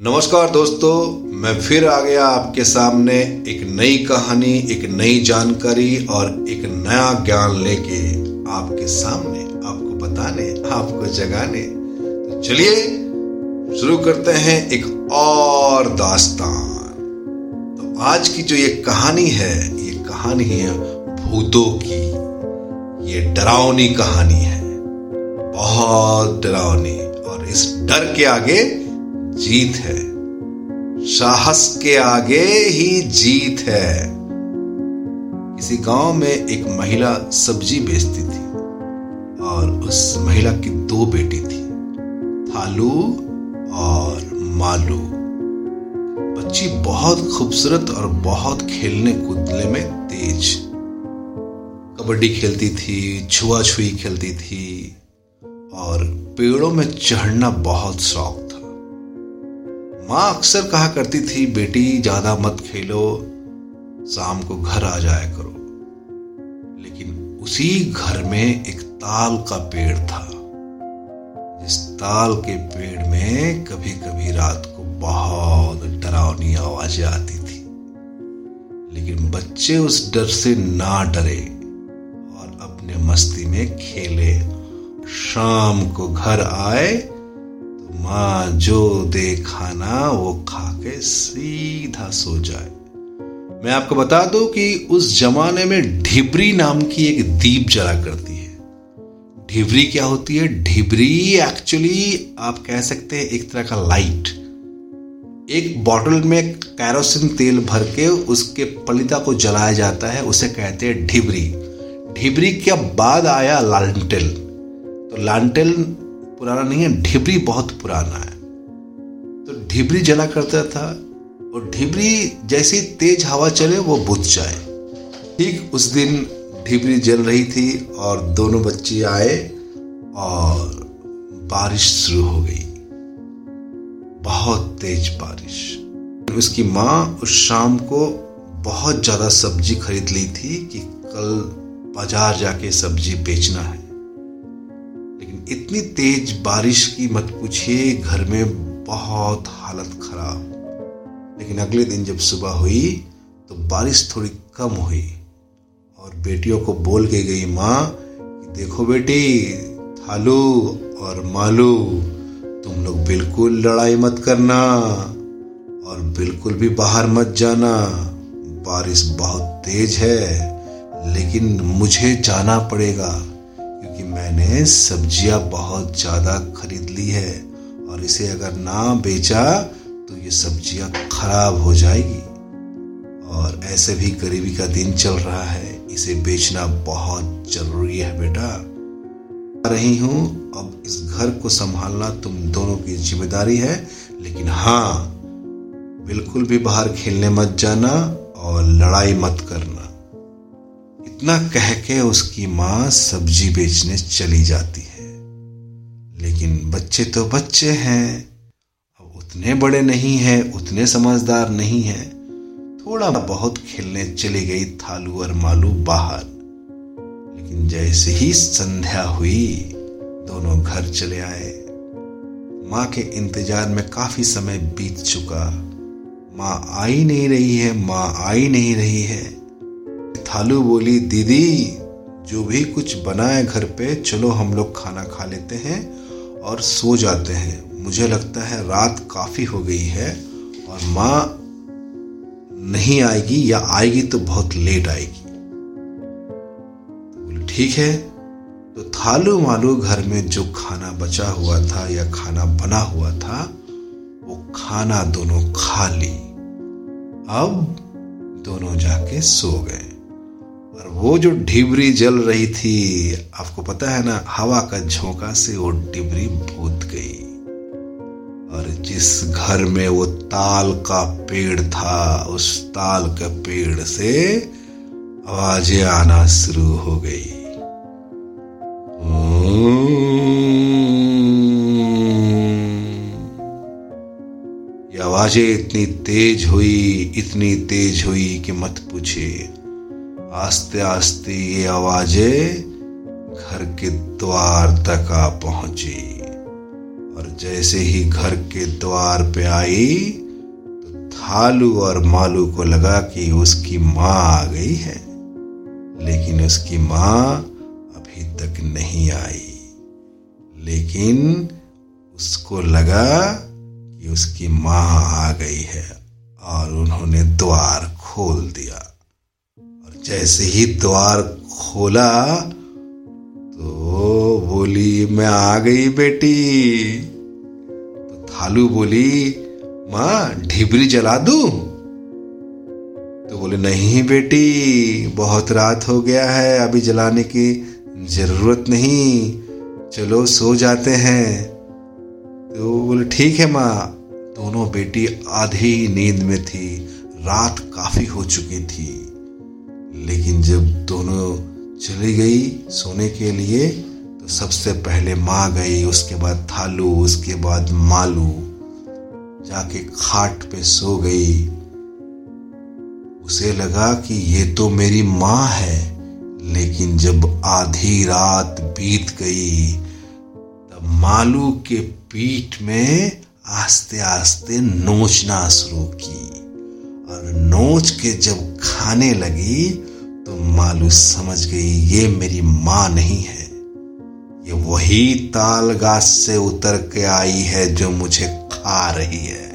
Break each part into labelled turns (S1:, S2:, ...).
S1: नमस्कार दोस्तों, मैं फिर आ गया आपके सामने एक नई कहानी, एक नई जानकारी और एक नया ज्ञान लेके आपके सामने, आपको बताने, आपको जगाने। तो चलिए, शुरू करते हैं एक और दास्तान। तो आज की जो ये कहानी है, ये कहानी है भूतों की। ये डरावनी कहानी है, बहुत डरावनी। और इस डर के आगे जीत है। साहस के आगे ही जीत है। किसी गाँव में एक महिला सब्ज़ी बेचती थी और उस महिला की दो बेटी थी, थालू और मालू। बच्ची बहुत खूबसूरत और बहुत खेलने कूदने में तेज। कबड्डी खेलती थी छुआ छुई खेलती थी और पेड़ों में चढ़ना बहुत शौक माँ अक्सर कहा करती थी, बेटी, ज़्यादा मत खेलो, शाम को घर आ जाया करो। लेकिन उसी घर में एक ताल का पेड़ था, जिस ताल के पेड़ में कभी कभी रात को बहुत डरावनी आवाज़ें आती थी। लेकिन बच्चे उस डर से ना डरे और अपने मस्ती में खेले। शाम को घर आए माँ जो दे खाना वो खा के सीधा सो जाए। मैं आपको बता दूँ कि उस जमाने में ढिबरी नाम की एक दीप जला करती है। ढिबरी क्या होती है? ढिबरी एक्चुअली आप कह सकते हैं एक तरह का लाइट एक बॉटल में कैरोसिन तेल भर के उसके पलिता को जलाया जाता है, उसे कहते हैं ढिबरी। ढिबरी के बाद आया लालटेल। तो लालटेल पुराना नहीं है, ढिबरी बहुत पुराना है। तो ढिबरी जला करता था और ढिबरी जैसी तेज हवा चले, वो बुझ जाए। ठीक उस दिन ढिबरी जल रही थी और दोनों बच्चे आए और बारिश शुरू हो गई। बहुत तेज बारिश। उसकी माँ उस शाम को बहुत ज़्यादा सब्ज़ी खरीद ली थी कि कल बाज़ार जाके सब्ज़ी बेचना है। इतनी तेज बारिश की मत पूछिए, घर में बहुत हालत खराब। लेकिन अगले दिन जब सुबह हुई तो बारिश थोड़ी कम हुई और बेटियों को बोल के गई माँ देखो बेटी, थालू और मालू, तुम लोग बिल्कुल लड़ाई मत करना और बिल्कुल भी बाहर मत जाना। बारिश बहुत तेज है, लेकिन मुझे जाना पड़ेगा। मैंने सब्ज़ियाँ बहुत ज़्यादा खरीद ली है और इसे अगर ना बेचा तो ये सब्ज़ियाँ खराब हो जाएगी। और ऐसे भी गरीबी का दिन चल रहा है। इसे बेचना बहुत ज़रूरी है बेटा। आ रही हूँ। अब इस घर को संभालना तुम दोनों की ज़िम्मेदारी है। लेकिन हाँ बिल्कुल भी बाहर खेलने मत जाना और लड़ाई मत करना। इतना कह के उसकी माँ सब्ज़ी बेचने चली जाती है। लेकिन बच्चे तो बच्चे हैं। अब उतने बड़े नहीं हैं, उतने समझदार नहीं हैं। थोड़ा बहुत खेलने चली गई थालू और मालू बाहर। लेकिन जैसे ही संध्या हुई, दोनों घर चले आए। माँ के इंतज़ार में काफ़ी समय बीत चुका। माँ आई नहीं रही है, माँ आई नहीं रही है। थालू बोली, दीदी, जो भी कुछ बना है घर पे, चलो हम लोग खाना खा लेते हैं और सो जाते हैं। मुझे लगता है रात काफ़ी हो गई है और माँ नहीं आएगी या आएगी तो बहुत लेट आएगी। बोले, ठीक है। तो थालू मालू घर में जो खाना बचा हुआ था या खाना बना हुआ था, वो खाना दोनों खा ली। अब दोनों जाके सो गए। और वो जो ढिबरी जल रही थी, आपको पता है ना, हवा का झोंका से वो डिबरी भूत गई। और जिस घर में वो ताल का पेड़ था, उस ताल के पेड़ से आवाज़ें आना शुरू हो गई। ये आवाज़ें इतनी तेज हुई, इतनी तेज हुई कि मत पूछे आस्ते आस्ते ये आवाज़ें घर के द्वार तक आ पहुँची। और जैसे ही घर के द्वार पे आई तो थालू और मालू को लगा कि उसकी माँ आ गई है। लेकिन उसकी माँ अभी तक नहीं आई। लेकिन उसको लगा कि उसकी माँ आ गई है और उन्होंने द्वार खोल दिया। जैसे ही द्वार खोला तो बोली, मैं आ गई बेटी। तो थालू बोली, माँ, ढिबरी जला दू? तो बोले, नहीं बेटी, बहुत रात हो गया है, अभी जलाने की ज़रूरत नहीं। चलो, सो जाते हैं। तो बोले, ठीक है माँ। दोनों बेटी आधी नींद में थी, रात काफ़ी हो चुकी थी। लेकिन जब दोनों चली गई सोने के लिए तो सबसे पहले माँ गई, उसके बाद थालू, उसके बाद मालू। जाके खाट पे सो गई। उसे लगा कि ये तो मेरी माँ है, लेकिन जब आधी रात बीत गई, तब मालू के पीठ में आस्ते आस्ते नोचना शुरू की। और नोच के जब खाने लगी तो मालू समझ गई, ये मेरी माँ नहीं है। ये वही ताल गाछ से उतर के आई है जो मुझे खा रही है।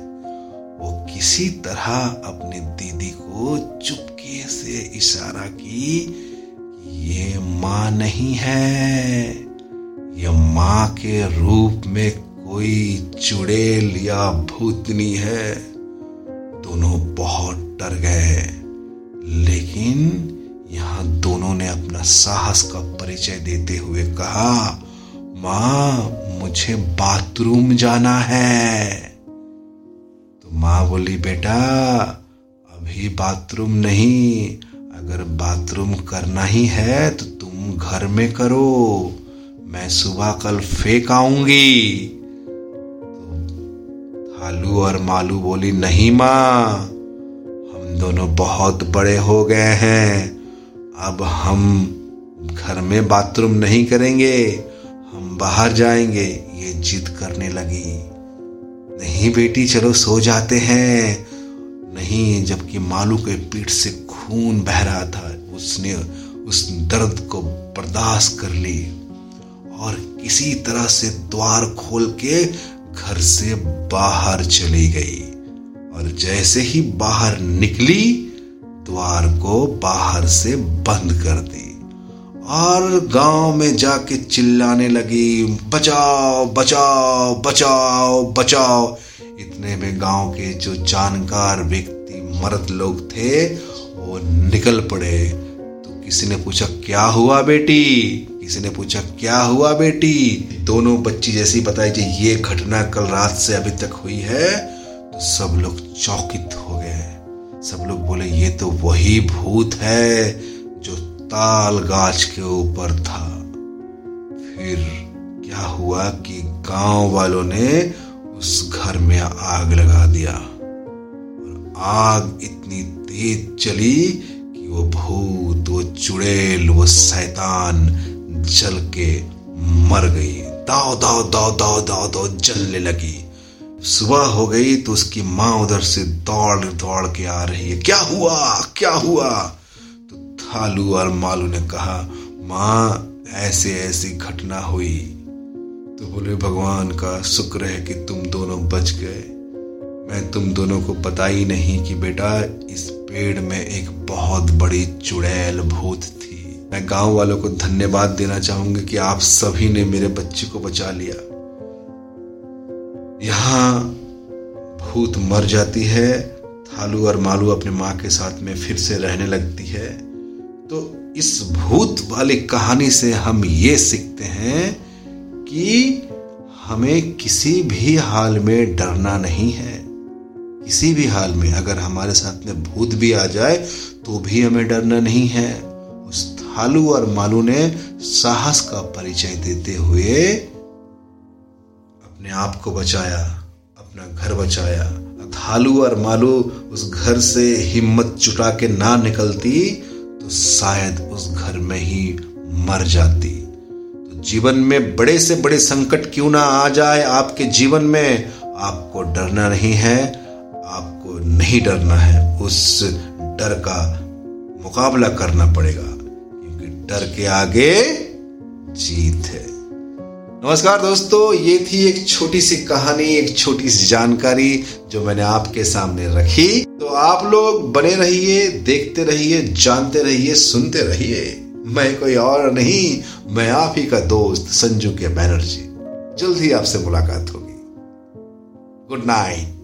S1: वो किसी तरह अपनी दीदी को चुपके से इशारा की, ये माँ नहीं है। ये माँ के रूप में कोई चुड़ैल या भूतनी है। दोनों बहुत डर गए लेकिन यहाँ दोनों ने अपना साहस का परिचय देते हुए कहा, माँ, मुझे बाथरूम जाना है। तो माँ बोली, बेटा, अभी बाथरूम नहीं। अगर बाथरूम करना ही है तो तुम घर में करो। मैं सुबह कल फेंक आऊँगी। थालू और मालू बोली, नहीं माँ, हम दोनों बहुत बड़े हो गए हैं। अब हम घर में बाथरूम नहीं करेंगे, हम बाहर जाएँगे। ये जिद करने लगी। नहीं बेटी, चलो सो जाते हैं। नहीं, जबकि मालू के पीठ से खून बह रहा था, उसने उस दर्द को बर्दाश्त कर ली। और किसी तरह से द्वार खोल के घर से बाहर चली गई और जैसे ही बाहर निकली, द्वार को बाहर से बंद कर दी और गाँव में जाके चिल्लाने लगी, बचाओ बचाओ बचाओ बचाओ। इतने में गाँव के जो जानकार व्यक्ति, मर्द लोग थे, वो निकल पड़े। तो किसी ने पूछा, क्या हुआ बेटी? किसी ने पूछा, क्या हुआ बेटी? दोनों बच्ची जैसी बताई जी ये घटना कल रात से अभी तक हुई है। तो सब लोग चौकित हो गए सब लोग बोले, ये तो वही भूत है जो ताल गाछ के ऊपर था। फिर क्या हुआ कि गाँव वालों ने उस घर में आग लगा दिया। और आग इतनी तेज चली कि वो भूत, वो चुड़ैल, वो शैतान जल के मर गई। दाव दाव दाव दाव दाव दाव जलने लगी। सुबह हो गई तो उसकी माँ उधर से दौड़ दौड़ के आ रही है। क्या हुआ? क्या हुआ? तो थालू और मालू ने कहा, माँ, ऐसे, ऐसी घटना हुई। तो बोले, भगवान का शुक्र है कि तुम दोनों बच गए। मैं तुम दोनों को पता ही नहीं कि बेटा, इस पेड़ में एक बहुत बड़ी चुड़ैल भूत थी। मैं गाँव वालों को धन्यवाद देना चाहूँगी कि आप सभी ने मेरे बच्चे को बचा लिया। यहाँ भूत मर जाती है, थालू और मालू अपने माँ के साथ में फिर से रहने लगती है। तो इस भूत वाली कहानी से हम ये सीखते हैं कि हमें किसी भी हाल में डरना नहीं है। किसी भी हाल में अगर हमारे साथ में भूत भी आ जाए तो भी हमें डरना नहीं है। थालू और मालू ने साहस का परिचय देते हुए अपने आप को बचाया, अपना घर बचाया। थालू और मालू उस घर से हिम्मत जुटा के ना निकलती तो शायद उस घर में ही मर जाती। तो जीवन में बड़े से बड़े संकट क्यों ना आ जाए आपके जीवन में? आपको डरना नहीं है, आपको नहीं डरना है। उस डर का मुकाबला करना पड़ेगा। डर के आगे जीत है। नमस्कार दोस्तों, ये थी एक छोटी सी कहानी, एक छोटी सी जानकारी जो मैंने आपके सामने रखी। तो आप लोग बने रहिए, देखते रहिए, जानते रहिए, सुनते रहिए। मैं कोई और नहीं, मैं आप ही का दोस्त संजू के बैनर्जी। जल्द ही आपसे मुलाकात होगी। Good night